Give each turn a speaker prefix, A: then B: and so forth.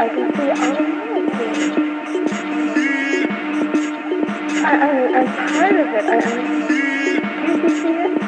A: I think we all of
B: I, I'm, I'm proud of it. I, I'm, you
C: can see it.